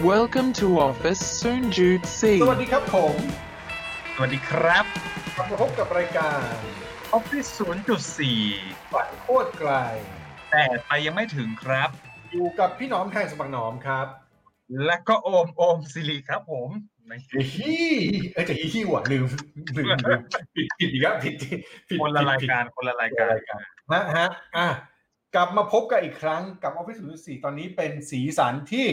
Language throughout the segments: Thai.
Welcome to Office Soon Jude C. สวัสดีครับผม สวัสดีครับกลับมาพบกับรายการ Office 0.4ฝันโคตรไกล แต่ไปยังไม่ถึงครับ อยู่กับพี่หน้อมแทงสมังหนอมครับ และก็โอมโอมสิริครับผมในฮี่เอ้ยจะฮี่ว่ะลืมลืมลืมผิดผิดอีกแล้วผิดผิดผิดคนละรายผิดการคนละรายผิดการรายการฮะฮะอะกลับมาพบกันอีกครั้งกับ Office 04 ตอนนี้เป็นสีสันที่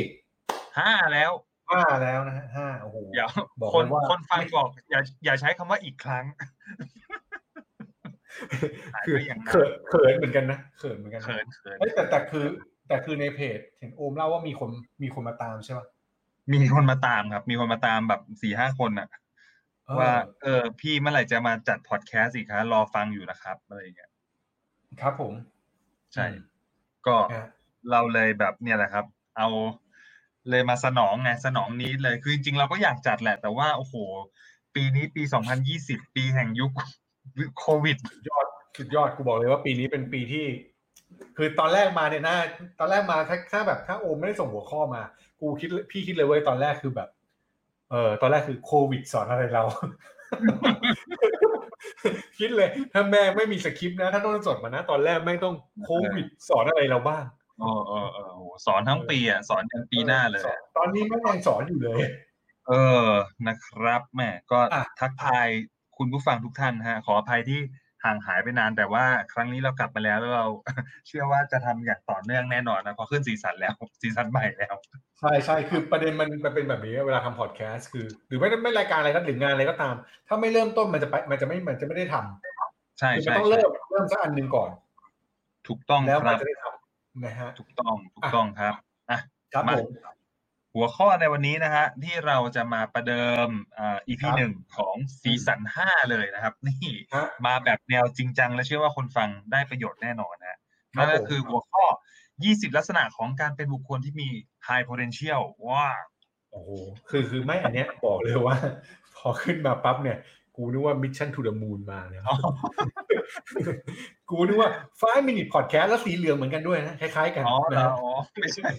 ห้าแล้วห้าแล้วนะฮะห้าโอ้โหเดี๋ยวบอกคนเลยว่าคนฟังบอกอย่าอย่าใช้คำว่าอีกครั้งคือก็อย่างนั้นเขินเขินเหมือนกันนะเขินเหมือนกันนะเขินเขินเฮ้ยแต่แต่คือ แต่คือในเพจเห็นโอมเล่าว่ามีคนมีคนมาตามใช่ปะมีคนมาตามครับ มีคนมาตามแบบสี่ห้าคนอะเออว่าเออ พี่เมื่อไหร่จะมาจัดพอดแคสต์อีกคะรอฟังอยู่นะครับอะไรอย่างเงี้ยครับผม ใช่อืมก็นะเราเลยแบบเนี่ยแหละครับ เอา เลยมาสนองไงสนองนี้เลยคือจริงๆเราก็อยากจัดแหละ แต่ว่าโอ้โห ปีนี้ปี 2020 ปีแห่งยุคโควิดยอดสุดยอดกูบอกเลยว่าปีนี้เป็นปีที่ คือตอนแรกมาเนี่ยน่าตอนแรกมาถ้าถ้าแบบถ้าโอมไม่ได้ส่งหัวข้อมา กูคิดพี่คิดเลยเว้ยตอนแรกคือแบบ เออตอนแรกคือโควิดสอนอะไรเรา คิดเลยถ้าแม่งไม่มีสคริปต์นะ ถ้าต้องสดมานะ ตอนแรกแม่ต้องโควิดสอนอะไรเราบ้าง เออเออเออโหสอนทั้งปีอะสอนยันปีหน้าเลยสอนตอนนี้แม่งยังสอนอยู่เลย เออนะครับแม่ก็อะ ทักทายคุณผู้ฟังทุกท่านฮะ ขออภัยที่ห่างหายไปนาน แต่ว่าครั้งนี้เรากลับมาแล้วแล้วเรา เชื่อว่าจะทำอย่างต่อเนื่องแน่นอนนะเพราะขึ้น season แล้ว season ใหม่แล้ว ใช่ใช่คือประเด็นมันมันเป็นแบบนี้เวลาทำพอดแคสต์คือ หรือไม่ไม่รายการอะไรก็หรืองานอะไรก็ตาม ถ้าไม่เริ่มต้นมันจะไปมันจะไม่มันจะไม่ได้ทำใช่คือมันใช่ต้องใช่เริ่มเริ่มสักอันหนึ่งก่อน ถูกต้องแล้วคมันรับจะได้ทำ นะฮะถูกต้องถูกต้องครับอะครับมาผมหัวข้อในวันนี้นะฮะที่เราจะมาประเดิมอ่า EP ครับหนึ่งของซีซั่นห้าเลยนะครับ นี่ฮะมาแบบแนวจริงจังและเชื่อว่าคนฟังได้ประโยชน์แน่นอนนะครันั่บนก็ผมคือหัวข้อ 20 ลักษณะของการเป็นบุคคลที่มี high potential ว้าวโอ้โหคือคือไม่อันเนี้ยบอกเลยว่า พอขึ้นมาปั๊บเนี่ย กูนึกว่า Mission to the Moon มาเนี่ย กูนึกว่า five minute podcast แล้วสีเหลืองเหมือนกันด้วยนะ คล้ายๆกันอ๋อนะเหรอฮะอ๋อไม่ใช่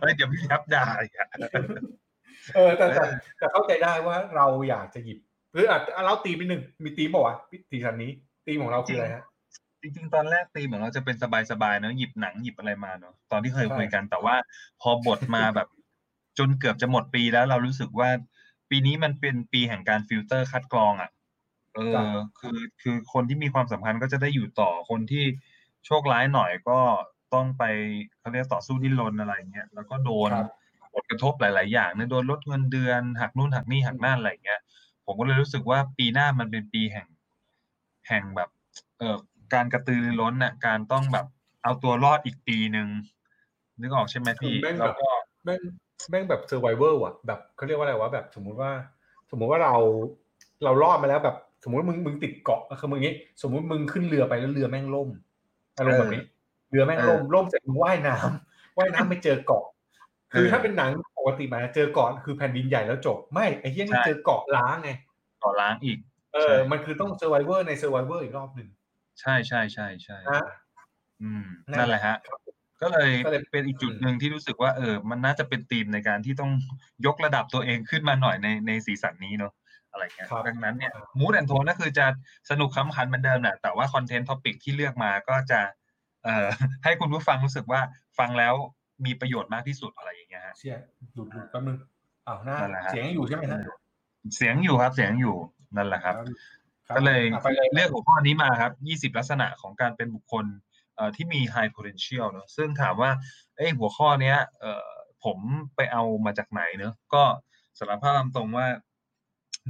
เอ้ยเดี๋ยวพี่ยับด่าอีกอะเออแต่แต่แต่เข้าใจได้ว่าเราอยากจะหยิบหรืออาจจะเราตีไปหนึ่งมีตีมบอกว่าวะตีสันนี้ ตีมของเราคืออะไรฮะจริงๆ ตอนแรกตีเหมือนเราจะเป็นสบายๆเนอะหยิบหนังหยิบอะไรมาเนอะตอนที่เคยใช่คุยกัน แต่ว่าพอบทมาแบบ จนเกือบจะหมดปีแล้วเรารู้สึกว่า ปีนี้มันเป็นปีแห่งการฟิลเตอร์คัดกรองอะ เออคือ คือคนที่มีความสำคัญก็จะได้อยู่ต่อ คนที่โชคร้ายหน่อยก็ต้องไป เขาเรียกต่อสู้ดิ้นรน อะไรเงี้ย แล้วก็โดนครับ ผลกระทบหลาย ๆ อย่างเนี่ย โดนลดเงินเดือน หักนู่นหักนี่ หักนั่น อะไรเงี้ย ผมก็เลยรู้สึกว่า ปีหน้ามันเป็นปีแห่ง แห่งแบบ เอ่อ การกระตือรือร้นน่ะ การต้องแบบเอาตัวรอดอีกปีหนึ่ง นึกออกใช่ไหมพี่คือแม่งแล้วแบบก็ แม่ง แม่งแบบ survivor ว่ะแบบ เขาเรียกว่าอะไรวะ แบบสมมุติว่า สมมุติว่าเรา เรารอดมาแล้วแบบส มมุติมึงมึงติดเกาะคือมึงงี้ สมมุติมึงขึ้นเรือไปแล้วเรือแม่งล่มอารมณ์แบบนี้ เรือแม่งล่มล่มเสร็จมึงว่ายน้ำว่ายน้ำไปเจอเกาะ คือถ้าเป็นหนังปกติมาเจอเกาะคือแผ่นดินใหญ่แล้วจบ ไม่ไอ้เหี้ยนี่เจอเกาะร้างไงเกาะร้างอีก เอใช่อมันคือต้อง survivor ใน survivor อีกรอบหนึ่งใช่ใช่ใช่ใช่นะอืมนั่นนั่นแหละฮะครับก็เลยก็เลยเป็นอีกจุดหนึ่งที่รู้สึกว่าเออ มันน่าจะเป็นธีมในการที่ต้องยกระดับตัวเองขึ้นมาหน่อยในใน season นี้เนาะ อะไรเงี้ยครับดังนั้นเนี่ยครับ mood and tone ก็คือจะสนุกขำขันเหมือนเดิมแหละแต่ว่า content topic ที่เลือกมาก็จะเอ่อให้คุณผู้ฟังรู้สึกว่าฟังแล้วมีประโยชน์มากที่สุดอะไรอย่างเงี้ยฮะเชี่ยหลุดหลุดแป๊บนึงอ้าวหน้านั่นแหละฮะเสียงยังอยู่ใช่ไหมฮะเสียงอยู่ครับเสียงอยู่นั่นแหละครับครับก็เลยอะไปเลยเลือกหัวข้อนี้มาครับ 20 ลักษณะของการเป็นบุคคลเอ่อที่มี high potential เนอะซึ่งถามว่าเอ้ยหัวข้อเนี้ยเอ่อผมไปเอามาจากไหนเนอะก็สารภาพตามตรงว่า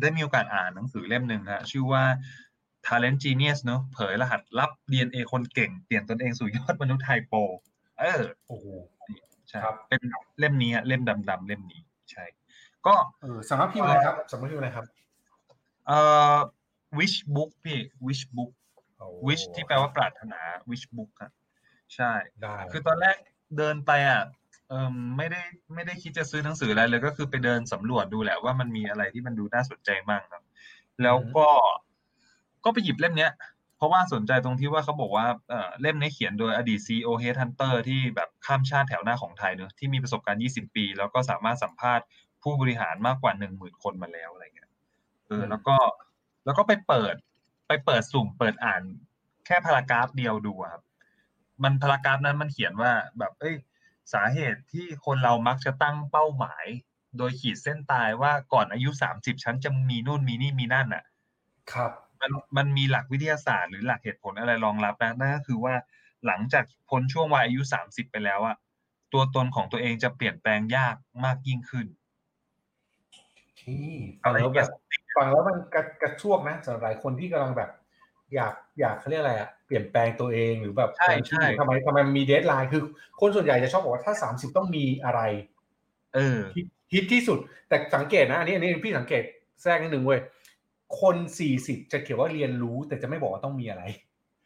ได้มีโอกาสอ่านหนังสือเล่มหนึ่งฮะชื่อว่า Talent Genius เนอะเผยรหัสลับ DNA คนเก่ง เปลี่ยนตนเองสู่ยอดมนุษย์ไทยโปรเออโอ้โหใช่ครับเป็นเล่มนี้ฮะเล่มดำๆเล่มนี้ ใช่ ก็เออสำนักพิมพ์อะไรครับสำนักพิมพ์อะไรครับเอ่อ wish book พี่ wish book โอ้ wish ที่แปลว่าปรารถนา wish book ครับใช่ได้คือตอนแรกเดินไปอะ เอ่มไม่ได้ไม่ได้คิดจะซื้อหนังสืออะไรเลย ก็คือไปเดินสำรวจดูแหละว่ามันมีอะไรที่มันดูน่าสนใจบ้างครับ แล้วก็ก็ไปหยิบเล่มเนี้ย เพราะว่าสนใจตรงที่ว่าเขาบอกว่าเอ่อเล่มนี้เขียนโดยอดีต CEO Headhunter ที่แบบข้ามชาติแถวหน้าของไทยเนอะที่มีประสบการณ์ 20 ปี แล้วก็สามารถสัมภาษณ์ผู้บริหารมากกว่า 10,000 คนมาแล้วอะไรเงี้ยเออแล้วก็แล้วก็ไปเปิดไปเปิดสุ่มเปิดอ่าน แค่พารากราฟเดียวดูอะครับ มันพารากราฟนั้นมันเขียนว่าแบบ เอ้ย สาเหตุที่คนเรามักจะตั้งเป้าหมาย โดยขีดเส้นตายว่าก่อนอายุ30ฉันจะมีนู่นมีนี่มีนั่นอะ ครับ มันมันมีหลักวิทยาศาสตร์หรือหลักเหตุผลอะไรรองรับนะนั่นก็คือว่าหลังจากพ้นช่วงวัยอายุ30ไปแล้วอะตัวตนของตัวเองจะเปลี่ยนแปลงยากมากยิ่งขึ้นที่ฟังแล้วแบบฟังแล้วมันกระกระชวกนะสำหรับหลายคนที่กำลังแบบ อยากอยากเขาเรียกอะไรอะเปลี่ยนแปลงตัวเองหรือแบบใช่ใช่ทำไมทำไมมันมีเดทไลน์คือ คนส่วนใหญ่จะชอบบอกว่าถ้าสามสิบต้องมีอะไร เออฮิตฮิตที่สุด แต่สังเกตนะอันนี้อันนี้พี่สังเกตแทรกนิดนึงเว้ยคนสี่สิบจะเขียนว่าเรียนรู้แต่จะไม่บอกว่าต้องมีอะไร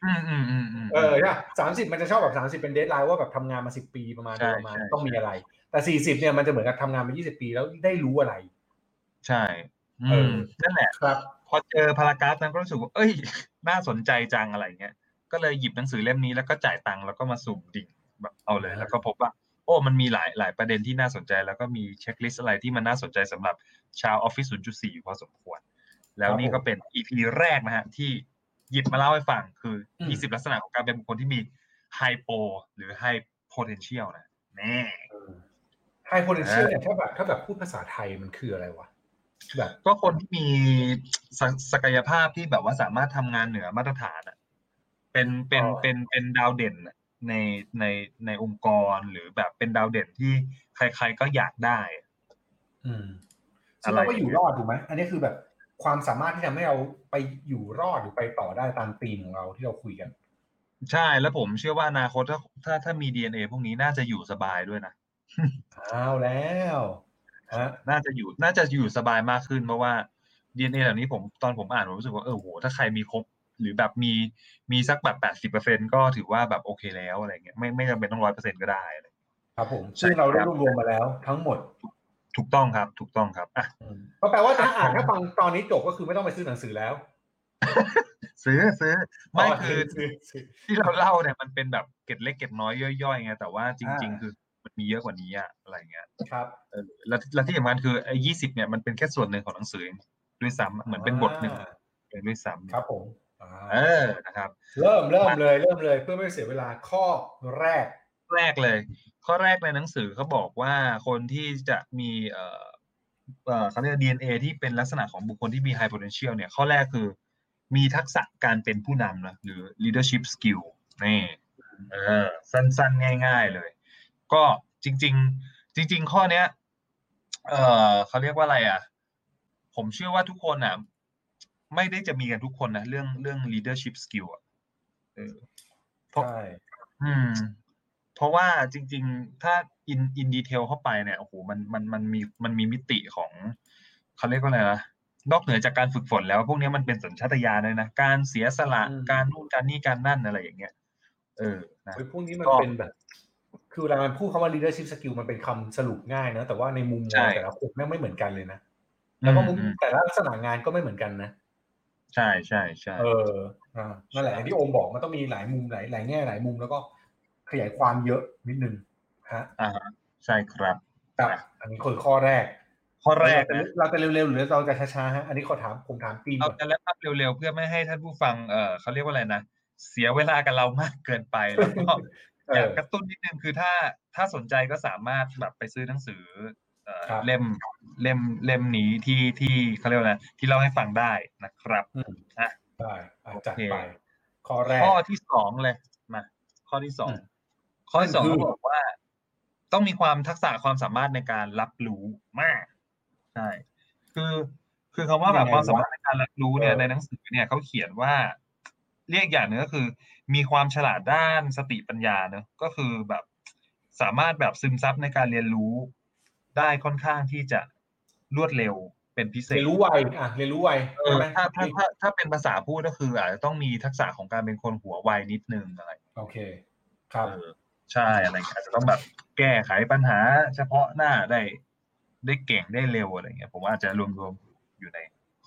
อืมอืมอืมอืมเออใช่สามสิบมันจะชอบแบบสามสิบเป็น deadline ว่าแบบทำงานมาสิบปีประมาณใช่ประมาณใช่ต้องมีอะไร แต่สี่สิบเนี่ยมันจะเหมือนกับทำงานมายี่สิบปีแล้วได้รู้อะไร ใช่เออือมนั่นแหละครับ พอเจอ paragraph นั้นก็รู้สึกว่าเอ้ย น่าสนใจจังอะไรเงี้ยก็เลยหยิบหนังสือเล่มนี้แล้วก็จ่ายตังค์แล้วก็มาสุ่มดิ่งแบบเอาเลยอ่าแล้วก็พบว่า โอ้มันมีหลายหลายประเด็นที่น่าสนใจ แล้วก็มีเช็คลิสต์อะไรที่มันน่าสนใจสำหรับชาวออฟฟิศ0.4อยู่พอสมควร แล้วนี่ก็เป็น EP แรกนะฮะที่หยิบมาเล่าให้ฟังคือ 20 ลักษณะของการเป็นบุคคลที่มีไฮโปหรือ High Potential นะแน่ไฮโพเทนเชียลเนี่ยถ้าแบบถ้าแบบพูดภาษาไทยมันคืออะไรวะ แบบก็คนที่มีศศักยภาพที่แบบว่าสามารถทำงานเหนือมาตรฐานอะเป็นเป็นเป็นเป็นดาวเด่นอะในในในองค์กรหรือแบบเป็นดาวเด่นที่ใคร ๆก็อยากได้อะอืมซึ่งเราก็อยู่รอดถูกไหมอันนี้คือแบบความสามารถที่ทำให้เราไปอยู่รอดหรือไปต่อได้ตามธีมของเราที่เราคุยกัน ใช่แล้วผมเชื่อว่าอนาคตถ้าถ้าถ้ามี DNA พวกนี้น่าจะอยู่สบายด้วยนะ เอาแล้วฮะ น่าจะอยู่น่าจะอยู่สบายมากขึ้นเพราะว่า DNA เหล่านี้ผมตอนผมอ่านผมรู้สึกว่าเออโหถ้าใครมีครบหรือแบบมีมีสักแบบแปดสิบเปอร์เซ็นก็ถือว่าแบบโอเคแล้วอะไรเงี้ยไม่ไม่จำเป็นต้องร้อยเปอร์เซ็นก็ได้อะไรครับผมซึ่งเราได้รวบรวมมาแล้วทั้งหมด ถูกต้องครับ ถูกต้องครับอะอืมก็แปลว่าถ้าอ่านถ้าฟังตอนนี้จบก็คือไม่ต้องไปซื้อหนังสือแล้ว ซื้อซื้อไม่คือซื้อซื้อที่เราเล่าเนี่ยมันเป็นแบบเกร็ดเล็กเกร็ดน้อยย่อยๆไงแต่ว่าจริงอ่าๆคือ มันมีเยอะกว่านี้อะอะไรเงี้ยครับเออแล้วแล้วที่สำคัญคือไอ้ยี่สิบเนี่ยมันเป็นแค่ส่วนหนึ่งของหนังสือด้วยซ้ำเหมือนเป็นบทหนึ่งอ่าเองด้วยซ้ำครับผมอ่าเออนะครับ เริ่มเริ่มเลยเริ่มเลยเพื่อไม่ให้เสียเวลาข้อแรกแรกเลย ข้อแรกในหนังสือเขาบอกว่าคนที่จะมีเอ่อเอ่อเขาเรียก DNA ที่เป็นลักษณะของบุคคลที่มี high potential เนี่ยข้อแรกคือ มีทักษะการเป็นผู้นำนะหรือ leadership skill นี่เออสั้นๆ ง่าย ๆ เลย ก็จริง ๆ จริง ๆ ข้อเนี้ย เออเขาเรียกว่าอะไรอะ ผมเชื่อว่าทุกคนอะ ไม่ได้จะมีกันทุกคนนะเรื่องเรื่อง leadership skill อะเออเพราะใช่อืม เพราะว่าจริง ๆ ถ้า in in detail เข้าไปเนี่ยโอ้โหมันมันมันมีมันมีมิติของเขาเรียกว่าอะไรนะนอกเหนือจากการฝึกฝนแล้วพวกนี้มันเป็นสัญชาตญาณเลยนะ การเสียสละ การนู่นการนี่การนั่นอะไรอย่างเงี้ย เออนะเฮ้ยพวกนี้มันก็เป็นแบบ คือเวลามันพูดคำว่า leadership skill มันเป็นคำสรุปง่ายนะแต่ว่าในมุมมใช่องแต่ละคนแม่งไม่เหมือนกันเลยนะแล้วก็มุมอืมแต่ละลักษณะงานก็ไม่เหมือนกันนะ ใช่ใช่ใช่เอออ่านั่นแหละอย่างที่โอมบอกมันต้องมีหลายมุมหลายหลายแง่หลายมุมแล้วก็ขยายความเยอะนิดนึงฮะอ่าใช่ครับครับอันนี้คือข้อแรก ข้อแรกเรานะจะเราจะเร็วๆหรือเราจะช้าๆฮะอันนี้ขอถามผมถามปีนเราก่อนจะแลปอัพเร็วๆเพื่อไม่ให้ท่านผู้ฟังเออเขาเรียกว่าอะไรนะเสียเวลากับเรามากเกินไปแล้วก็เออยากอกระตุ้นนิดนึงคือถ้าถ้าสนใจก็สามารถแบบไปซื้อหนังสือเอ่อครับเล่มเล่มเล่มนี้ที่ที่เขาเรียกว่าอะไรที่เล่าให้ฟังได้นะครับอืมอะได้อะจัดโอเคไปข้อแรกข้อที่สองเลยมาข้อที่สองอืมข้อที่สองคือเขาบอกว่า ต้องมีความทักษะความสามารถในการรับรู้มากใช่คือคือคำว่าแบบความสามารถในการรับรู้เนี่ยในหนังสือเนี่ยเขาเขียนว่า เรียกอย่างหนึงก็คือ มีความฉลาดด้านสติปัญญาเนอะก็คือแบบสามารถแบบซึมซับในการเรียนรู้ได้ค่อนข้างที่จะรวดเร็วเป็นพิเศษเรียนรู้ไวอะเรียนรู้ไวเออใช่ไหมถ้าถ้าถ้าถ้าเป็นภาษาพูดก็คืออาจจะต้องมีทักษะของการเป็นคนหัวไวนิดนึงอะไรโอเค ครับเออใช่อะไรเงี้ยอาจจะต้องแบบแก้ไขปัญหา เฉพาะหน้าได้ได้เก่งได้เร็วอะไรเงี้ยผมว่าอาจจะรวมๆอยู่ใน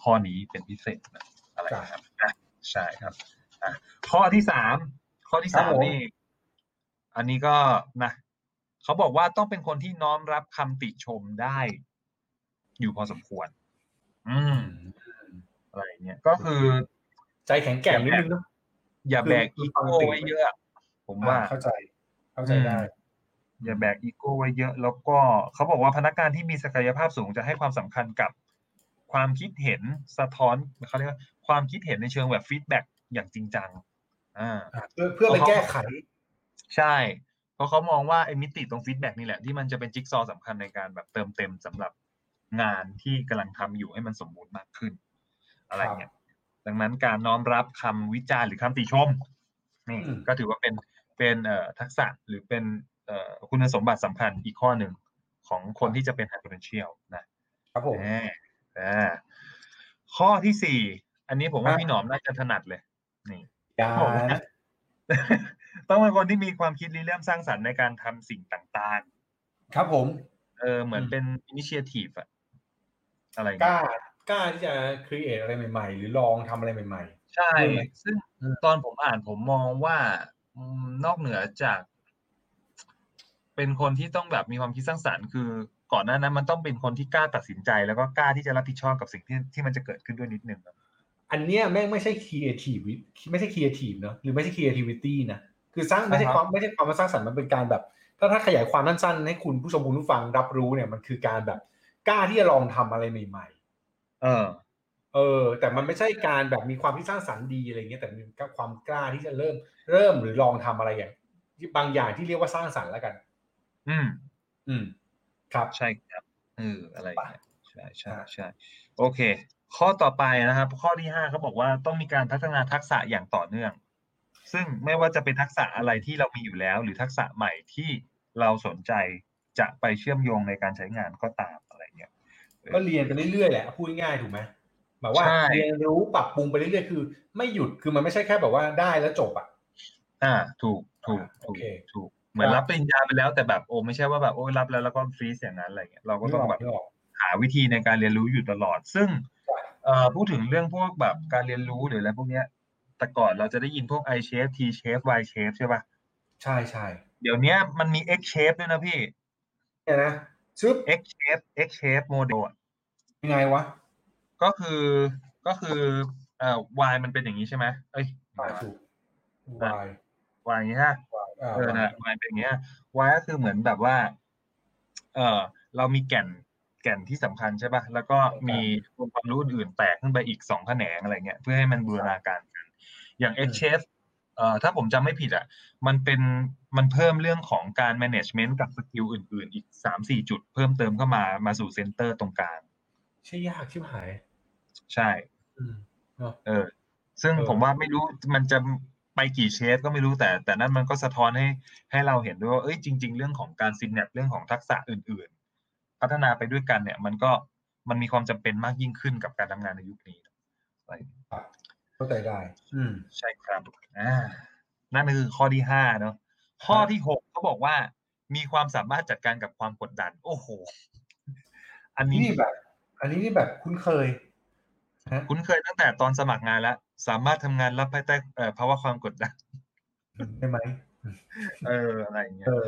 ข้อนี้เป็นพิเศษนะอะไรนะครับอะใช่ครับอะ ข้อที่สามข้อที่ครัสาบมผมนี่อันนี้ก็นะเขาบอกว่าต้องเป็นคนที่น้อมรับคำติชมได้ อยู่พอสมควร อืมอะไรอย่างเงี้ยก็คือ ใจแข็งแกร่งนิดนึงเนอะอย่าแบกคืออีฟังโก้ติไว้เยอะ ผมว่าอ่เข้าใจ เข้าใจได้ อย่าแบกอีโก้ไว้เยอะ แล้วก็เขาบอกว่าพนักงานที่มีศักยภาพสูงจะให้ความสำคัญกับ ความคิดเห็นสะท้อนเขาเรียกว่าความคิดเห็นในเชิงแบบ feedback อย่างจริงจังอ่าเพื่อเพื่อไปแก้ไข ใช่ เพราะเขามองว่าไอ้มิติตรง feedback นี่แหละที่มันจะเป็นจิ๊กซอว์สำคัญในการแบบเติมเต็มสำหรับงานที่กำลังทำอยู่ให้มันสมบูรณ์มากขึ้น อะไรเงี้ยดังนั้นการน้อมรับคำวิจารณ์หรือคำติชมนี่อืมก็ถือว่าเป็นเป็นเอ่อทักษะหรือเป็นเอ่อคุณสมบัติสำคัญอีกข้อหนึ่งของคนที่จะเป็น high potential นะครับผมอ่าอ่าข้อที่สี่อันนี้ผมว่าครับพี่หนอมน่าจะถนัดเลย นี่อย่าผมว่านะต้องเป็นคนที่มีความคิดริเริ่มสร้างสรรค์ในการทำสิ่งต่างครับผมๆเออเหมือนอืมเป็น initiative อะอะไรกเงี้ล้ายกล้าที่จะ create อะไรใหม่ๆ หรือลองทำอะไรใหม่ใช่ใช่ไหมซึ่งอืมตอนผมอ่านผมมองว่าอืมนอกเหนือจาก เป็นคนที่ต้องแบบมีความคิดสร้างสรรค์คือก่อนหน้านั้นมันต้องเป็นคนที่กล้าตัดสินใจ แล้วก็กล้าที่จะรับผิดชอบกับสิ่งที่ที่มันจะเกิดขึ้นด้วยนิดนึงอะๆ อันเนี้ยแม่งไม่ใช่ creative ไม่ใช่ creative เนอะหรือไม่ใช่ creativity นะคือสร้างไม่ใช่อ่าฮะความไม่ใช่ความสร้างสรรค์มันเป็นการแบบ ถ้าถ้าขยายความสั้นๆให้คุณผู้ชมคุณผู้ฟังรับรู้เนี่ยมันคือการแบบกล้าที่จะลองทำอะไรใหม่เออๆเออ แต่มันไม่ใช่การแบบมีความที่สร้างสรรค์ดีอะไรเงี้ยแต่มีความกล้าที่จะเริ่ม เริ่มหรือลองทำอะไรอย่างบางอย่างที่เรียกว่าสร้างสรรค์แล้วกัน อืม อืม ครับใช่ครับเอออะไรอย่างเงี้ยใช่ใช่อ่าใช่โอเค ข้อต่อไปนะครับ ข้อที่ห้าเขาบอกว่าต้องมีการพัฒนาทักษะอย่างต่อเนื่อง ซึ่งไม่ว่าจะเป็นทักษะอะไรที่เรามีอยู่แล้ว หรือทักษะใหม่ที่เราสนใจจะไปเชื่อมโยงในการใช้งานก็ตามอะไรเงี้ยก็เรียนไปเรื่อยๆแหละพูดง่ายๆถูกไหมหมายว่าใช่เรียนรู้ปรับปรุงไปเรื่อยๆคือ ไม่หยุดคือมันไม่ใช่แค่แบบว่าได้แล้วจบอะอ่า ถูกถูกอ่าโอถูกเคถูกเหมือนครับรับปริญญาไปแล้วแต่แบบโอ้ไม่ใช่ว่าแบบโอ้ยรับแล้วแล้วก็ฟรีซอย่างนั้นอะไรเงี้ยเราก็นึกต้อองอกแบบนึกออกหาวิธีในการเรียนรู้อยู่ตลอด ซึ่งใช่ เอ่อพูดถึงเรื่องพวกแบบการเรียนรู้หรืออะไรพวกเนี้ย แต่ก่อนเราจะได้ยินพวก I shape T shape Y shape ใช่ป่ะใช่ใช่เดี๋ยวเนี้ยมันมี X shape ด้วยนะพี่ เนี่ยนะชึบ X shape X shape model อะยังไงวะก็คือก็คือเอ่อ Y มันเป็นอย่างนี้ใช่ไหมเอ้ย อ่าถูกวาย Y อย่างนี้ฮะอ่าเออนะ Y เป็นอย่างเงี้ย Y ก็คือเหมือนแบบว่า เออเรามีแก่น แก่นที่สำคัญใช่ป่ะแล้วก็มีองค์ความรู้อื่นๆแตกขึ้นไปอีกสองแขนงอะไรเงี้ยเพื่อให้มันบูรณาการกัน อย่าง X shape เอ่อถ้าผมจำไม่ผิดอะมันเป็นมันเพิ่มเรื่องของการ management กับ skill อื่น ๆ อีกสามสี่จุดเพิ่มเติมเข้ามามาสู่ center ตรงกลางใช่ยากชิบหาย ใช่อืมเนอะเออ ซึ่งเออผมว่าไม่รู้มันจะไปกี่ shape ก็ไม่รู้แต่ แต่นั่นมันก็สะท้อนให้ให้เราเห็นด้วยว่าเอ้ยจริง ๆ เรื่องของการ synapse เรื่องของทักษะอื่นๆ พัฒนาไปด้วยกันเนี่ย มันก็มันมีความจำเป็นมากยิ่งขึ้นกับการทำงานในยุคนี้อะไรเข้าใจได้ อืมใช่ครับอ่านั่นคือข้อที่ห้าเนาะข้อที่หกเขาบอกว่า มีความสามารถจัดการกับความกดดัน โอ้โห อันนี้นี่แบบ อันนี้นี่แบบคุ้นเคยฮะคุ้นเคยตั้งแต่ตอนสมัครงานแล้ว สามารถทำงานรับภายใต้เอ่อภาวะความกดดันได้ไหมเอออะไรอย่างเงี้เอ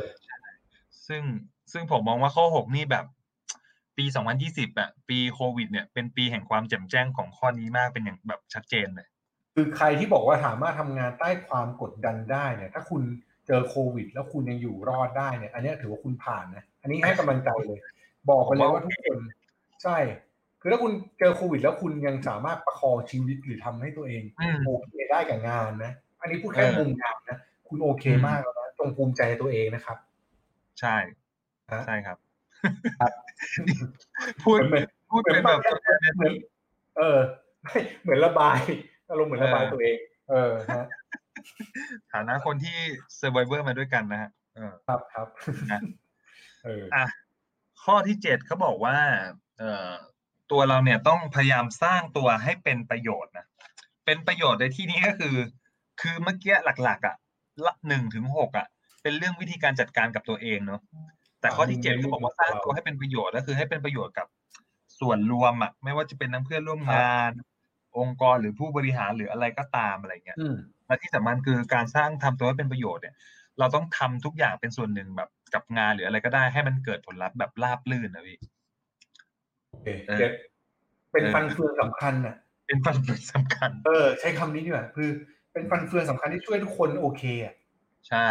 ยอซึ่งซึ่งผมมองว่าข้อหกนี่แบบ ปี 2020อะปีโควิด เนี่ย เป็นปีแห่งความแจ่มแจ้งของข้อนี้มากเป็นอย่างแบบชัดเจนเลยคือใครที่บอกว่าสามารถทำงานใต้ความกดดันได้เนี่ย ถ้าคุณเจอโควิด แล้วคุณยังอยู่รอดได้เนี่ย อันเนี้ยถือว่าคุณผ่านนะอันนี้ให้กำลังใจเลย บอกไปเลยว่าทุกคนใช่ คือถ้าคุณเจอโควิด แล้วคุณยังสามารถประคองชีวิตหรือทำให้ตัวเองอืมโอเคได้กับงานนะอันนี้พูดแค่เออมุมงานนะคุณโอเคอืมมากแล้วนะจงภูมิใจในตัวเองนะครับ ใช่ฮะใช่ครับครับ พูดเหมือนพูดเหมือเป็นนแบบเหมือนเออไม่เหมือนระบายอารมณ์เหมือนระบายเออตัวเอง เออฮะฐานะคนที่ survivor มาด้วยกันนะฮะเออครับครับนะเอออะข้อที่เจ็ดเขาบอกว่า เอ่อตัวเราเนี่ยต้องพยายามสร้างตัวให้เป็นประโยชน์นะเป็นประโยชน์ในที่นี้ก็คือ คือเมื่อกี้หลักๆอะละหนึ่งถึงหกอะ เป็นเรื่องวิธีการจัดการกับตัวเองเนาะ แต่ข้อที่เจ็ดเขาบอกว่าสร้างตัวให้เป็นประโยชน์ก็คือให้เป็นประโยชน์กับส่วนรวมอะไม่ว่าจะเป็นทั้งเพื่อนร่วมงาน องค์กรหรือผู้บริหารหรืออะไรก็ตามอะไรเงี้ยอืมและที่สำคัญคือการสร้างทำตัวให้เป็นประโยชน์เนี่ย เราต้องทำทุกอย่างเป็นส่วนหนึ่งแบบกับงานหรืออะไรก็ได้ให้มันเกิดผลลัพธ์แบบราบรื่นนะพี่โอเคเออเก็ตเป็นเออฟันเฟืองสำคัญอะเป็นปัจจัยสำคัญเออ ใช้คำนี้ดีกว่าคือ เป็นฟันเฟืองสำคัญที่ช่วยทุกคนโอเคอะใช่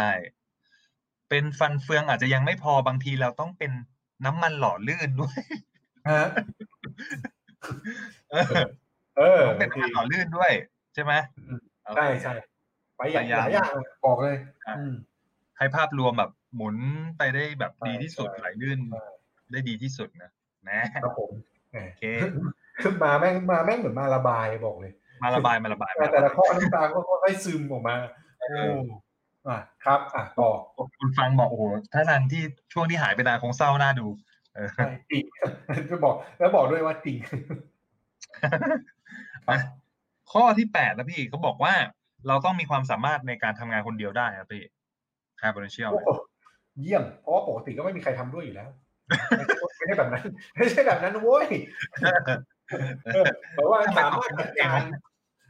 เป็นฟันเฟืองอาจจะยังไม่พอบางทีเราต้องเป็นน้ำมันหล่อลื่นด้วยฮะเออเออต้องเป็นน้ำมันหล่อลื่นด้วย ใช่ไหมใช่ใช่ไปอย่างพยายามหลายอย่างบอกเลยอะอืมให้ภาพรวมแบบหมุนไปได้แบบใช่ดีที่สุดใช่ไหลลื่นใช่ได้ดีที่สุดนะนะครับผมแหมโอเคขึ้นมาแม่งมาแม่งเหมือนมาระบายบอกเลย มาระบายมาระบายแต่มาแต่ระละบายข้อน้ำตาก็ค่อยๆซึมออกมาเอโอ้ออะครับอะต่อคุณฟังบอกโอ้โหถ้าทางที่ช่วงที่หายไปนานคงเศร้าน่าดูเออใช่จริงจะบอก แล้วบอกด้วยว่าจริงอะข้อที่แปดนะพี่เขาบอกว่า เราต้องมีความสามารถในการทำงานคนเดียวได้ครับพี่ high potential โอ้โหเยี่ยม เพราะว่าปกติก็ไม่มีใครทำด้วยอยู่แล้ว ไม่ใช่แบบนั้น ไม่ใช่แบบนั้นโว้ยเออแต่ว่าสามารถจัดการ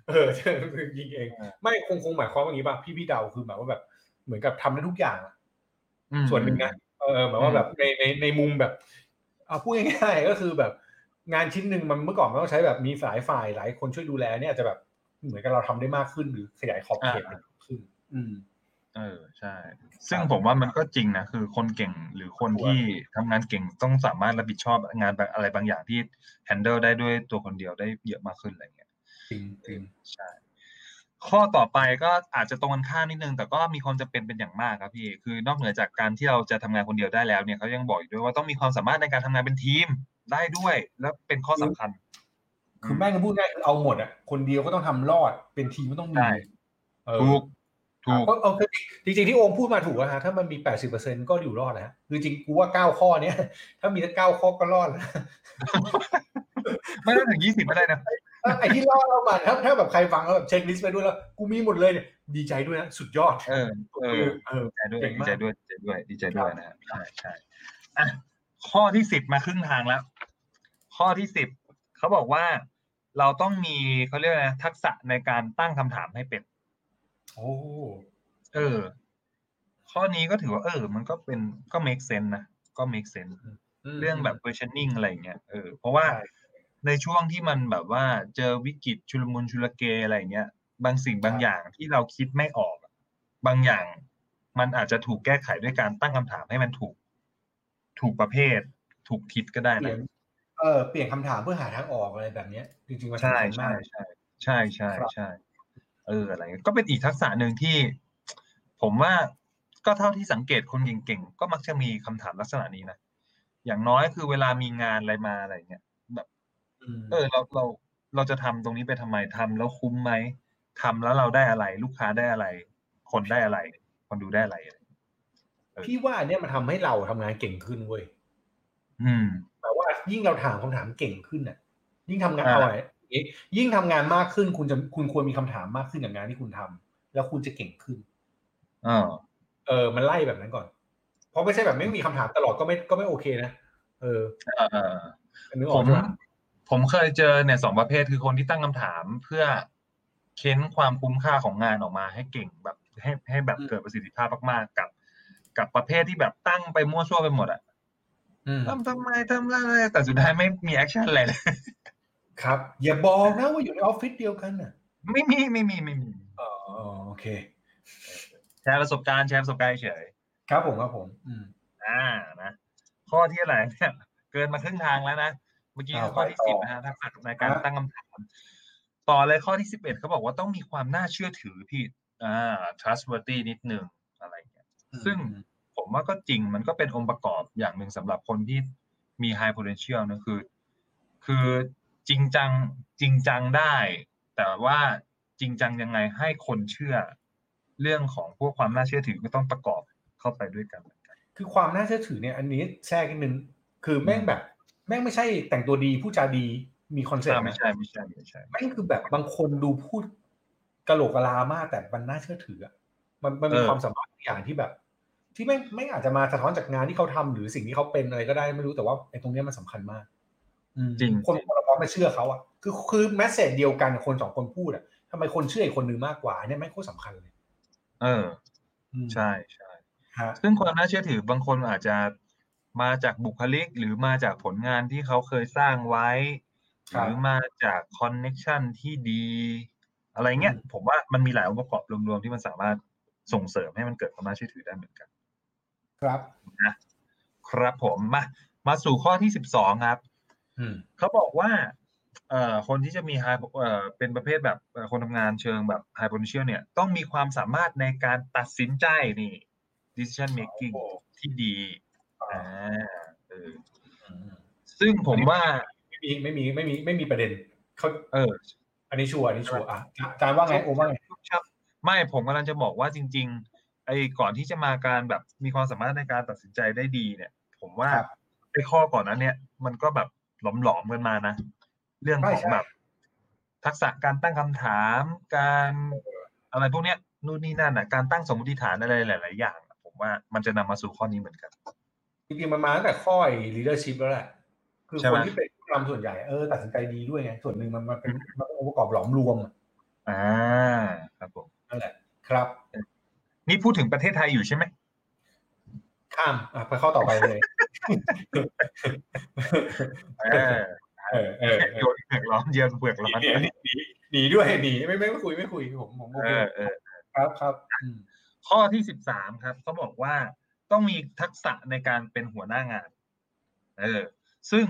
เออใช่ยิงเอง ไม่คงคงหมายความว่าอย่างนี้ป่ะพี่พี่เดาคือหมายว่าแบบเหมือนกับทำได้ทุกอย่างอะอืมส่วนหนึ่งนะเออหมายว่าแบบในในในมุมแบบเอาพูดง่ายๆก็คือแบบงานชิ้นหนึ่งมันเมื่อก่อนมันต้องใช้แบบมีสายฝ่ายหลายคนช่วยดูแลเนี่ยอาจจะแบบเหมือนกับเราทำได้มากขึ้นหรือขยายขอบเขตมันขึ้น อืมเออใช่ ซึ่งผมว่ามันก็จริงนะคือคนเก่งหรือคนที่ทำงานเก่งต้องสามารถรับผิดชอบงานแบบอะไรบางอย่างที่ handle ได้ด้วยตัวคนเดียวได้เยอะมากขึ้นอะไรเงี้ย จริงจริงใช่ ข้อต่อไปก็อาจจะตรงกันข้ามนิดนึง แต่ก็มีความจำเป็นเป็นอย่างมากครับพี่คือนอกเหนือจากการที่เราจะทำงานคนเดียวได้แล้วเนี่ยเขายังบอกอีกด้วยว่าต้องมีความสามารถในการทำงานเป็นทีมได้ด้วย แล้วเป็นข้อสำคัญ คือแม่งพูดง่ายคือเอาหมดอะคนเดียวก็ต้องทำรอดเป็นทีมก็ต้องมีใช่เออถูกถูกก็เอาคือจริงๆที่โอมพูดมาถูกแล้วฮะถ้ามันมีแปดสิบเปอร์เซ็นก็อยู่รอดแล้วคือจริงกูว่าเก้าข้อเนี้ยถ้ามีสักเก้าข้อก็รอดแล้วไม่ต้องถึงยี่สิบก็ได้นะ ไอ้ที่รอดเรามาถ้าถ้าแบบใครฟังแล้วแบบเช็คลิสต์ไปด้วยแล้ว กูมีหมดเลยเนี่ยดีใจด้วยนะสุดยอด เออเออเออดีใจด้วยเก่งดีมากใจด้วยดีใจด้วยดีใจด้วยนะฮะใช่ใช่อะข้อที่สิบมาครึ่งทางแล้ว ข้อที่สิบเขาบอกว่าเราต้องมีเขาเรียกอะไรนะทักษะในการตั้งคำถามให้เป็น โอ้เออ ข้อนี้ก็ถือว่า เออ มันก็เป็นก็ make sense นะก็ make sense เรื่องแบบ questioning อะไรอย่างเงี้ยเออเพราะว่า ใช่ในช่วงที่มันแบบว่าเจอวิกฤตชุลมุนชุลเกอะไรอย่างเงี้ย บางสิ่งบางอย่างที่เราคิดไม่ออกอะบางอย่างมันอาจจะถูกแก้ไขด้วยการตั้งคำถามให้มันถูก ถูกประเภท ถูกทิศก็ได้เปลี่นะยนเออเปลี่ยนคำถามเพื่อหาทางออกอะไรแบบเนี้ย จริงๆมันใช่สำคัญใช่มากใช่ใช่ใช่ครับใช่เอออะไรเงี้ยก็เป็นอีกทักษะหนึ่งที่ ผมว่าก็เท่าที่สังเกตคนเก่งๆก็มักจะมีคำถามลักษณะนี้นะอย่างน้อยคือเวลามีงานอะไรมาอะไรเงี้ย แบบมเออ เราเราเราจะทำตรงนี้ไปทำไม ทำแล้วคุ้มไหม ทำแล้วเราได้อะไร ลูกค้าได้อะไร คนได้อะไร คนดูได้อะไรอะไรพี่ว่าอันเนี้ยมันทำให้เราทำงานเก่งขึ้นเว้ยอืมแต่ว่ายิ่งเราถามคำถามเก่งขึ้นน่ะ ยิ่งทำงานอ่า เอาไว้อย่างงี้ยิ่งทำงานมากขึ้น คุณจะคุณควรมีคำถามมากขึ้นกับงานที่คุณทำแล้วคุณจะเก่งขึ้นเออเออ มันไล่แบบนั้นก่อน เพราะไม่ใช่แบบไม่มีคำถามตลอดก็ไม่ก็ไม่โอเคนะเออเออเออนึกอผอกมใช่ไหม ผมเคยเจอเนี่ยสองประเภทคือคนที่ตั้งคำถามเพื่อเค้นความคุ้มค่าของงานออกมาให้เก่งแบบให้ให้แบบเกิดประสิทธิภาพมากๆกับ กับประเภทที่แบบตั้งไปมั่วซั่วไปหมดอะอืมทำทำไมทำอะไรแต่สุดท้ายไม่มี action อะไรเลยครับ อย่าบอกนะว่าอยู่ในออฟฟิศเดียวกันน่ะ ไม่มีไม่มีไม่มีอ๋อโอเคแชร์ประสบการณ์แชร์ประสบการณ์เฉยครับผมครับผม อืมอ่านะข้อที่อะไรเนี่ยเกินมาครึ่งทางแล้วนะ เมื่อกี้อ้าวข้อที่ไปต่อสิบนะฮะทักษะในการครับตั้งคำถามต่อเลยข้อที่สิบเอ็ดเขาบอกว่าต้องมีความน่าเชื่อถือพี่อ่า trustworthy นิดนึงอะไรอย่างเงี้ยซึ่งผมว่าก็จริงมันก็เป็นองค์ประกอบอย่างหนึ่งสำหรับคนที่มี high potential นะคือ คือจริงจังจริงจังได้ แต่ว่าจริงจังยังไงให้คนเชื่อ เรื่องของพวกความน่าเชื่อถือก็ต้องประกอบเข้าไปด้วยกันเหมือนกันคือความน่าเชื่อถือเนี่ย อันนี้แทรกนิดนึงคือแม่งแบบ แม่งไม่ใช่แต่งตัวดีพูดจาดีมี concept อ่าไม่นะใช่ไม่ใช่ไม่ใช่แม่งคือแบบบางคนดูพูดกะโหลกกะลามากแต่มันน่าเชื่อถืออะมันมันมีความสามารถบางอย่างที่แบบ ที่ไม่ไม่อาจจะมาสะท้อนจากงานที่เขาทำหรือสิ่งที่เขาเป็นอะไรก็ได้ไม่รู้แต่ว่าไอ้ตรงเนี้ยมันสำคัญมากอืมจริงคนพอเรามองว่าไม่เชื่อเขาอะคือคือ message เดียวกันคนสองคนพูดอะทำไมคนเชื่ออีกคนนึงมากกว่าเนี่ยไม่งโคตรสำคัญเลย เอออืมใช่ใช่ฮะซึ่งความน่าเชื่อถือบางคนอาจจะ มาจากบุคลิก หรือมาจากผลงานที่เขาเคยสร้างไว้หรือมาจากคอนเน็ชันที่ดี อะไรเงี้ยผมว่ามันมีหลายองค์ประกอบรวมๆที่มันสามารถส่งเสริมให้มันเกิดความน่าเชื่อถือได้เหมือนกัน ครับ ครับผมมามาสู่ข้อที่สิบสองครับ อืม เขาบอกว่า เอ่อ คนที่จะมี high เอ่อ เป็นประเภทแบบเอ่อคนทำงานเชิงแบบ high potential เนี่ย ต้องมีความสามารถในการตัดสินใจนี่ decision making โอ้ที่ดี อ่าเอออืมซึ่งผมว่าไม่มีไม่มีไม่มีไม่มีประเด็นเขาเออ อันนี้ชัวร์อันนี้ชัวร์อะอาจารย์ว่าไงโอว่าไงครับ ไม่ผมกำลังจะบอกว่าจริง ๆ ไอ้ก่อนที่จะมาการแบบมีความสามารถในการตัดสินใจได้ดีเนี่ย ผมว่าครับไอ้ข้อก่อนนั้นเนี่ย มันก็แบบหลอมๆกันมานะเรื่องของใช่ใช่แบบ ทักษะการตั้งคำถามการอะไรพวกเนี้ยนู่นนี่นั่นอะการตั้งสมมติฐานอะไรหลาย ๆ อย่างอะผมว่ามันจะนำมาสู่ข้อนี้เหมือนกัน จริงๆมันมาตั้งแต่ข้อไอ้ leadership แล้วแหละคือใช่คไหมนที่เป็นผู้นำส่วนใหญ่เออตัดสินใจดีด้วยไงส่วนหนึ่งมันมันเป็นมันเป็นองค์ประกอบหลอมรวมอะอ่าครับผมนั่นแหละ ครับ นี่พูดถึงประเทศไทยอยู่ใช่ไหมข้ามอะไปข้อต่อไปเลยเออเออเออเอโยอนเผือกร้อนเยือนเผือกร้อนหนีหนีหนีด้วยหนีไม่ไม่ไม่คุยไม่คุยผมผมโอเอเคอเออครับครับอืมข้อที่สิบสามครับเขาบอกว่า ต้องมีทักษะในการเป็นหัวหน้างาน เออ ซึ่ง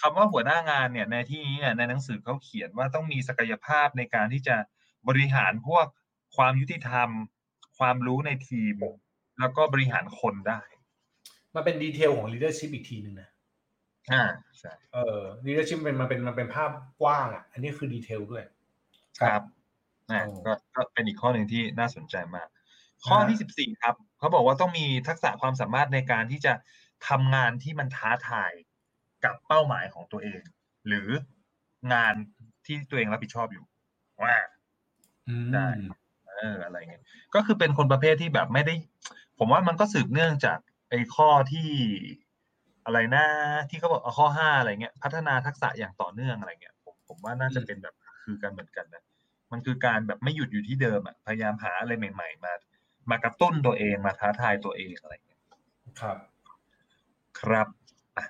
คำว่าหัวหน้างานเนี่ย ในที่นี้เนี่ยในหนังสือเขาเขียนว่าต้องมีศักยภาพในการที่จะบริหารพวกความยุติธรรม ความรู้ในทีม แล้วก็บริหารคนได้ มันเป็นดีเทลของ leadership อีกทีหนึ่งนะอ่าใช่เออ leadership เป็นมันเป็นมันเป็นภาพกว้างอะ อันนี้คือดีเทลด้วย ครับอ่าโอ้ก็ก็เป็นอีกข้อหนึ่งที่น่าสนใจมาก ข้อที่สิบสี่ครับเขาบอกว่าต้องมีทักษะความสามารถในการที่จะทำงานที่มันท้าทายกับเป้าหมายของตัวเอง หรืองานที่ตัวเองรับผิดชอบอยู่ว่าอืมได้เอออะไรเงี้ยก็คือเป็นคนประเภทที่แบบไม่ได้ ผมว่ามันก็สืบเนื่องจากไอ้ข้อที่อะไรนะที่เขาบอกเอาข้อห้าอะไรเงี้ย พัฒนาทักษะอย่างต่อเนื่องอะไรเงี้ยผมผมว่าน่าจะเป็นแบบคือกันเหมือนกันนะมันคือการแบบไม่หยุดอยู่ที่เดิมอะพยายามหาอะไรใหม่ ๆ มา มากระตุ้นตัวเองมาท้าทายตัวเองอะไรเงี้ยครับ ครับอะ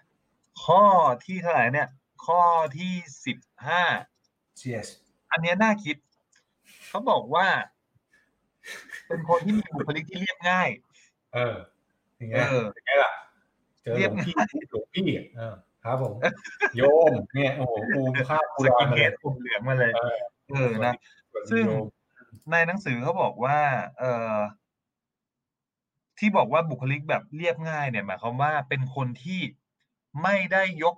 ข้อที่เท่าไหร่เนี่ย ข้อที่สิบห้า yes อันเนี้ยน่าคิด เขาบอกว่า เป็นคนที่มีบุคลิกที่เรียบง่าย เออยังไงเออยังไงล่ะเจอหลวงพี่หลวงพี่อะเออครับผมโยมเนี่ยโอ้โหกูข้าวกูสรอกินมาเฮเลยดผมเหลืองมาเลยเออเออนะซึ่งในหนังสือเขาบอกว่า เออ ที่บอกว่าบุคลิกแบบเรียบง่ายเนี่ยหมายความว่าเป็นคนที่ไม่ได้ยก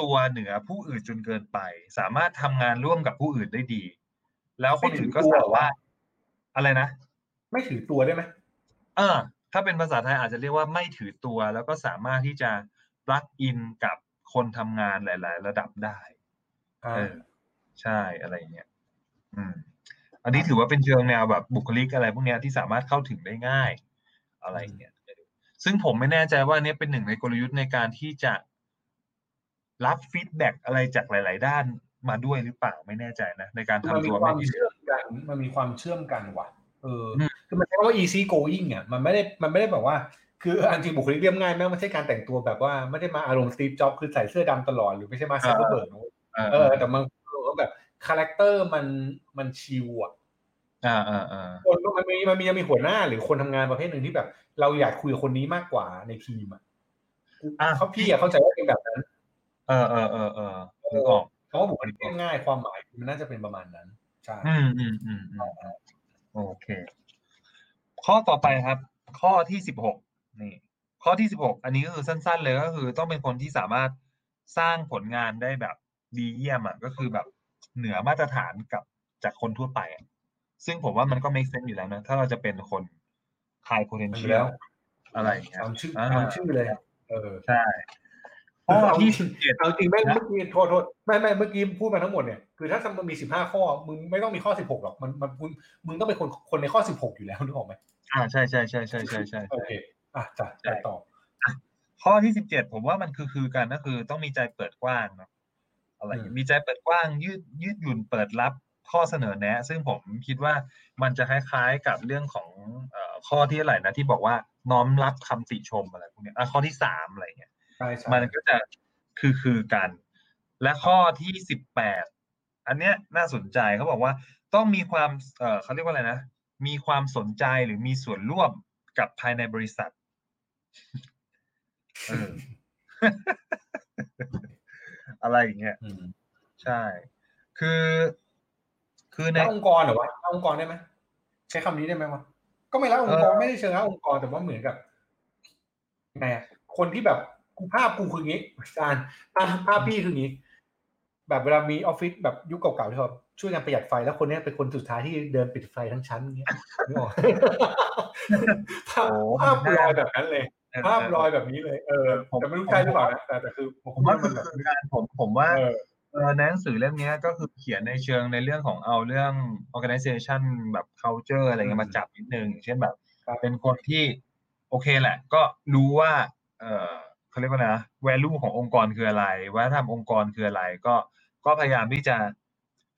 ตัวเหนือผู้อื่นจนเกินไป สามารถทำงานร่วมกับผู้อื่นได้ดี แล้วคนอื่นก็สามารถอะไรนะ ไม่ถือตัวได้ไหมเออ ถ้าเป็นภาษาไทยอาจจะเรียกว่าไม่ถือตัว แล้วก็สามารถที่จะปลักอินกับคนทำงานหลาย ๆ ระดับได้อ่าเออใช่อะไรเงี้ยอืม อันนี้ถือว่าเป็นเชิงแนวแบบบุคลิกอะไรพวกเนี้ยที่สามารถเข้าถึงได้ง่าย อะไรเงี้ยเออซึ่งผมไม่แน่ใจว่าอันเนี้ยเป็นหนึ่งในกลยุทธ์ในการที่จะรับ feedback อะไรจากหลาย ๆ ด้านมาด้วยหรือเปล่าไม่แน่ใจนะในการมันทำมีตัวความไม่เชื่อมกันมันมีความเชื่อมกันว่ะเอออมคือมันใช้คำว่า easy going อะมันไม่ได้มันไม่ได้แบบว่า คืออันจริงบุคลิกเรียบง่ายแม้ไม่ใช่การแต่งตัวแบบว่าไม่ได้มาอารมณ์ Steve Jobs คือใส่เสื้อดำตลอดหรือไม่ใช่มาซักเบิร์ดนะเว้ยเออเออแต่มันก็แบบ character มันมัน chill อะ อ่าอ่าอ่าคนมันมีมันมีมันมีหัวหน้าหรือคนทำงานประเภทหนึ่งที่แบบ เราอยากคุยกับคนนี้มากกว่าในทีมอะอะเขาพี่อะเข้าใจว่าเป็นแบบนั้นเออเออเออเออนึกออกคำว่าบุคลิกเรียบง่ายความหมายมันน่าจะเป็นประมาณนั้นใช่อืมอืมอืมอืมโอเค ข้อต่อไปครับ ข้อที่สิบหกนี่ ข้อที่สิบหกอันนี้ก็คือสั้น ๆ เลยก็คือ ต้องเป็นคนที่สามารถสร้างผลงานได้แบบดีเยี่ยมอะก็คือแบบเหนือมาตรฐานกับจากคนทั่วไปอะ ซึ่งผมว่ามันก็ make sense อยู่แล้วนะ ถ้าเราจะเป็นคน high มันอยู่ potential แล้วอะไรอย่างเงี้ยตามชื่ออ่าตามชื่อเลยเออใช่ข้อที่สิบเจ็ดเอาจริงแม่งนะเมื่อกี้โทษโทษไม่ไม่เมื่อกี้พูดมาทั้งหมดเนี่ยคือถ้ามันมีสิบห้าข้อมึงไม่ต้องมีข้อสิบหกหรอกมันมันมึงมึงต้องเป็นคนคนในข้อสิบหกอยู่แล้วนึกออกไหมอ่าใช่ใช่ใช่ใช่ใช่ใช่โอเคอะจ้ะไปต่อข้อที่สิบเจ็ดผมว่ามันคือคือกันก็คือต้องมีใจเปิดกว้างเนาะอะไรอย่างเงี้ยอืมมีใจเปิดกว้างยืดยืดหยุ่นเปิดรับ ข้อเสนอแนะ ซึ่งผมคิดว่ามันจะคล้ายๆกับเรื่องของเอ่อข้อที่อะไรนะที่บอกว่าน้อมรับคำติชมอะไรพวกเนี้ยอะข้อที่สามอะไรเงี้ยใช่ใช่มันก็จะคือคือกัน และข้อที่สิบแปดอันเนี้ยน่าสนใจเขาบอกว่าต้องมีความเอ่อเขาเรียกว่าอะไรนะมีความสนใจหรือมีส่วนร่วมกับภายในบริษัทเอออะไรอย่างเงี้ยอืมใช่ คือ คือในแล้วองค์กรเหรอวะแล้วองค์กรได้ไหมใช้คำนี้ได้ไหมวะก็ไม่แล้วองค์กรเออไม่ได้เชิงแล้วองค์กรแต่ว่าเหมือนกับยังไงอะคนที่แบบกูภาพกูคืองี้อาจารย์ภาพภาพพี่คืองี้ แบบเวลามีออฟฟิศแบบยุคเก่าๆที่เขาช่วยกันประหยัดไฟแล้วคนเนี้ยเป็นคนสุดท้ายที่เดินปิดไฟทั้งชั้นอย่างเงี้ยนึกออกภาพโอ้ภาพลอยแบบนั้นเลยเออภาพลอยแบบนี้เลย เออผมแต่ไม่รู้ใช่หรือเปล่านะแต่แต่คือผมว่าคือคือการผมผมว่าเออเออ ในหนังสือเล่มเนี้ยก็คือเขียนในเชิงในเรื่องของเอาเรื่อง organization แบบ culture อะไรเงี้ยมาจับนิดนึงอย่างเช่นแบบครับเป็นคนที่โอเคแหละ ก็รู้ว่า เออเขาเรียกว่าไงนะ value ขององค์กรคืออะไรวัฒนธรรมองค์กรคืออะไร ก็ก็พยายามที่จะ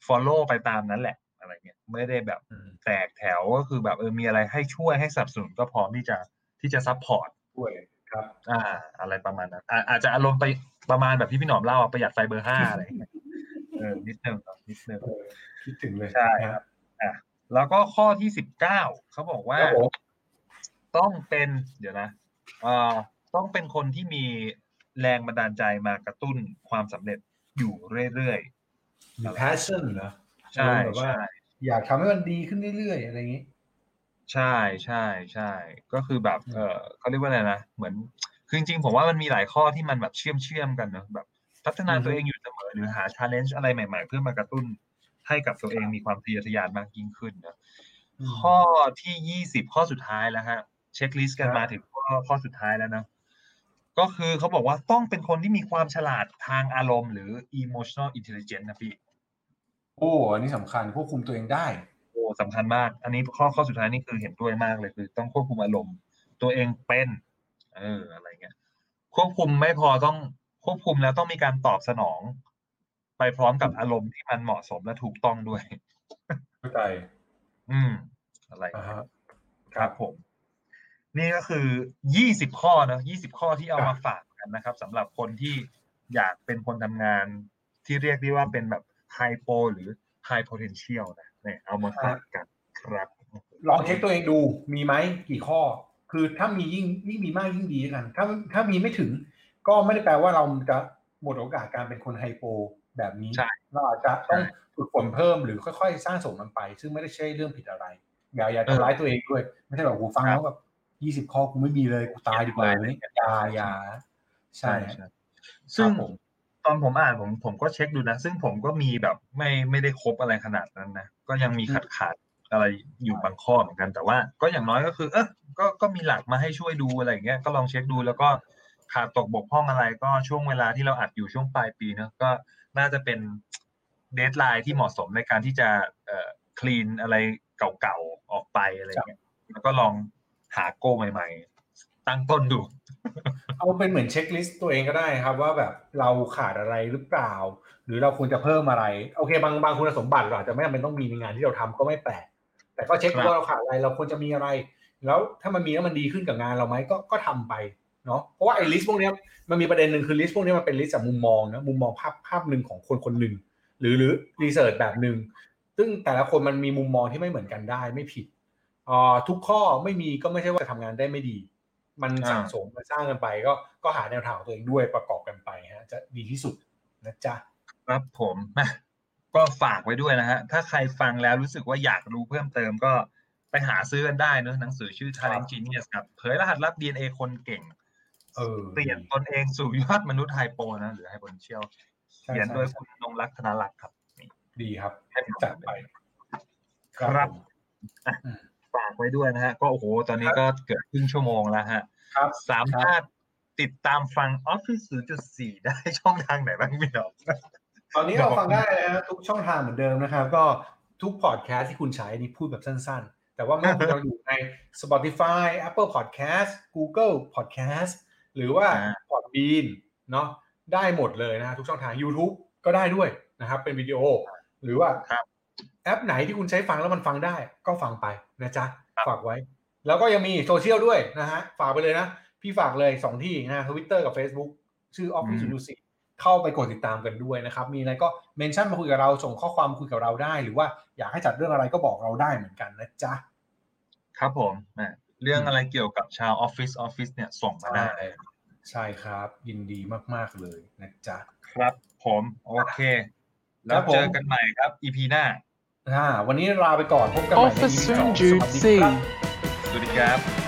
follow ไปตามนั้นแหละอะไรเงี้ยไม่ได้แบบอืมแตกแถวก็คือแบบเออมีอะไรให้ช่วยให้สนับสนุนก็พร้อมที่จะที่จะ support ด้วย ครับ อ่า อะไรประมาณนั้นอ่าอาจจะอารมณ์ไปประมาณแบบที่พี่หนอมเล่าอะประหยัดไฟเบอร์ห้าอะไรอย่างเงี้ยเออนิดนึงครับนิดนึงเออคิดถึงเลยใช่ครับอะแล้วก็ข้อที่สิบเก้าเขาบอกว่าครับผมต้องเป็น เดี๋ยวนะเอ่อต้องเป็นคนที่มีแรงบันดาลใจมากระตุ้นความสำเร็จอยู่เรื่อยมี passion เหรอๆใช่แบบว่าใช่อยากทำให้มันดีขึ้นเรื่อยๆ อะไรอย่างนี้ ใช่ ใช่ ใช่ ก็คือแบบ อืมเออเขาเรียกว่าอะไรนะ เหมือน คือจริง ๆ ผมว่ามันมีหลายข้อที่มันแบบเชื่อมเชื่อมกันเนอะแบบพัฒนาตัวเองอยู่เสมอ หรือหา challenge อะไรใหม่ ๆ เพื่อมากระตุ้นให้กับตัวเองมีความทะเยอทะยานมากยิ่งขึ้นนะข้อที่ยี่สิบข้อสุดท้ายแล้วฮะเช็คลิสต์กันครับมาถึงข้อ ข้อสุดท้ายแล้วนะก็คือเขาบอกว่า ต้องเป็นคนที่มีความฉลาดทางอารมณ์ หรือ emotional intelligence นะพี่ โอ้ อันนี้สำคัญ ควบคุมตัวเองได้โอ้สำคัญมาก อันนี้ข้อข้อสุดท้ายนี่คือเห็นด้วยมากเลยคือ ต้องควบคุมอารมณ์ ตัวเองเป็น เอออะไรเงี้ยควบคุมไม่พอต้องควบคุมแล้วต้องมีการตอบสนอง ไปพร้อมกับอารมณ์ที่มันเหมาะสมและถูกต้องด้วยเข้าใจ อืม อะไรอ่าฮะครับผม นี่ก็คือยี่สิบข้อนะยี่สิบข้อที่เอาครับมาฝากกันนะครับสำหรับคนที่อยากเป็นคนทำงานที่เรียกได้ว่าเป็นแบบไฮโปหรือไฮ potential นะ เนี่ยเอามาฝากกันครับ ลองเช็คตัวเองดูมีไหมกี่ข้อ คือถ้ามียิ่งยิ่งมีมากยิ่งดีแล้วกัน ถ้าถ้ามีไม่ถึง ก็ไม่ได้แปลว่าเราจะหมดโอกาสการเป็นคนไฮโปแบบนี้ใช่เราอาจจะต้องใช่ฝึกฝนเพิ่มหรือค่อยๆ สร้างสมมันไป ซึ่งไม่ได้ใช่เรื่องผิดอะไร อย่าอย่าทำร้ายตัวเองด้วย ไม่ใช่แบบกูฟังแล้วแบบยี่สิบข้อกูไม่มีเลยกูตายดีกว่าเลยอย่าอย่าใช่ใช่ซึ่งครับผม ตอนผมอ่านผมผมก็เช็คดูนะ ซึ่งผมก็มีแบบไม่ไม่ได้ครบอะไรขนาดนั้นนะ ก็ยังมีขาดขาดอะไรอยู่บางข้อเหมือนกัน แต่ว่าก็อย่างน้อยก็คือ เออก็ก็มีหลักมาให้ช่วยดูอะไรอย่างเงี้ยก็ลองเช็คดูแล้วก็ขาดตกบกพร่องอะไรก็ช่วงเวลาที่เราอัดอยู่ช่วงปลายปีเนอะก็น่าจะเป็น deadline ที่เหมาะสมในการที่จะเอ่อ clean อะไรเก่าๆออกไปอะไรอย่างเงี้ยแล้วก็ลองหา goal ใหม่ๆ ตั้งต้นดู เอาเป็นเหมือน checklist ตัวเองก็ได้ครับ ว่าแบบเราขาดอะไรหรือเปล่า หรือเราควรจะเพิ่มอะไร โอเค บางบางคุณสมบัติเราอาจจะไม่จำเป็นต้องมีในงานที่เราทำก็ไม่แปลกแต่ก็เช็คครับว่าเราขาดอะไร เราควรจะมีอะไร แล้วถ้ามันมีแล้วมันดีขึ้นกับงานเราไหมก็ก็ทำไปเนาะเพราะว่าไอ้ list พวกเนี้ยมันมีประเด็นหนึ่งคือ list พวกเนี้ยมันเป็น list จากมุมมองนะมุมมองภาพภาพหนึ่งของคนคนหนึ่งหรือหรือ research แบบหนึ่งซึ่งแต่ละคนมันมีมุมมองที่ไม่เหมือนกันได้ไม่ผิดอ่าทุกข้อไม่มีก็ไม่ใช่ว่าจะทำงานได้ไม่ดี มันอ่าสะสมมันสร้างกันไป ก็ก็หาแนวทางของตัวเองด้วยประกอบกันไปฮะจะดีที่สุดนะจ๊ะครับผมนะก็ฝากไว้ด้วยนะฮะถ้าใครฟังแล้วรู้สึกว่าอยากรู้เพิ่มเติมก็ไปหาซื้อกันได้เนอะหนังสือชื่อ Talent Genius ครับเผยรหัสลับ DNA คนเก่งเออเปลี่ยนตนเองสู่ยอดมนุษย์ไฮโปนะหรือไฮโพเชียลใช่เขียนโดยใช่คุณนงรักธนรักษ์ครับนี่ดีครับให้ผมจัดไป ครับผม ฝากไว้ด้วยนะฮะ ก็โอ้โห ตอนนี้ก็เกือบครึ่งชั่วโมงแล้วฮะครับสามารถติดตามฟัง Office 0.4 ได้ช่องทางไหนบ้างพี่ดอกตอนนี้เราฟังได้นะฮะทุกช่องทางเหมือนเดิมนะครับ ก็ทุกพอดแคสต์ที่คุณใช้นี่พูดแบบสั้นๆ แต่ว่าไม่ว่าคุณจะอยู่ใน Spotify Apple Podcast Google Podcast หรือว่าอ่า Podbean เนาะได้หมดเลยนะฮะทุกช่องทาง YouTube ก็ได้ด้วยนะครับ เป็นวิดีโอ หรือว่าครับ แอปไหนที่คุณใช้ฟังแล้วมันฟังได้ ก็ฟังไปนะจ๊ะครับฝากไว้ แล้วก็ยังมีโซเชียลด้วยนะฮะฝากไปเลยนะ พี่ฝากเลยสองที่นะทวิตเตอร์กับ Facebook ชื่อ Office อืม Music เข้าไปกดติดตามกันด้วยนะครับ มีอะไรก็ mention มาคุยกับเราส่งข้อความมาคุยกับเราได้ หรือว่าอยากให้จัดเรื่องอะไรก็บอกเราได้เหมือนกันนะจ๊ะครับผมอะเรื่องอะไรเกี่ยวกับชาวออฟฟิศออฟฟิศเนี่ยส่งมาได้ ใช่ครับ ยินดีมาก ๆ เลยนะจ๊ะ ครับผม โอเคคแล้รัวบผมเจอกันใหม่ครับ EP หน้า อ่าวันนี้ลาไปก่อนพบกันใหม่ใน Office EP สอง Soon สวัสดีครับ Jude C. สวัสดีครับ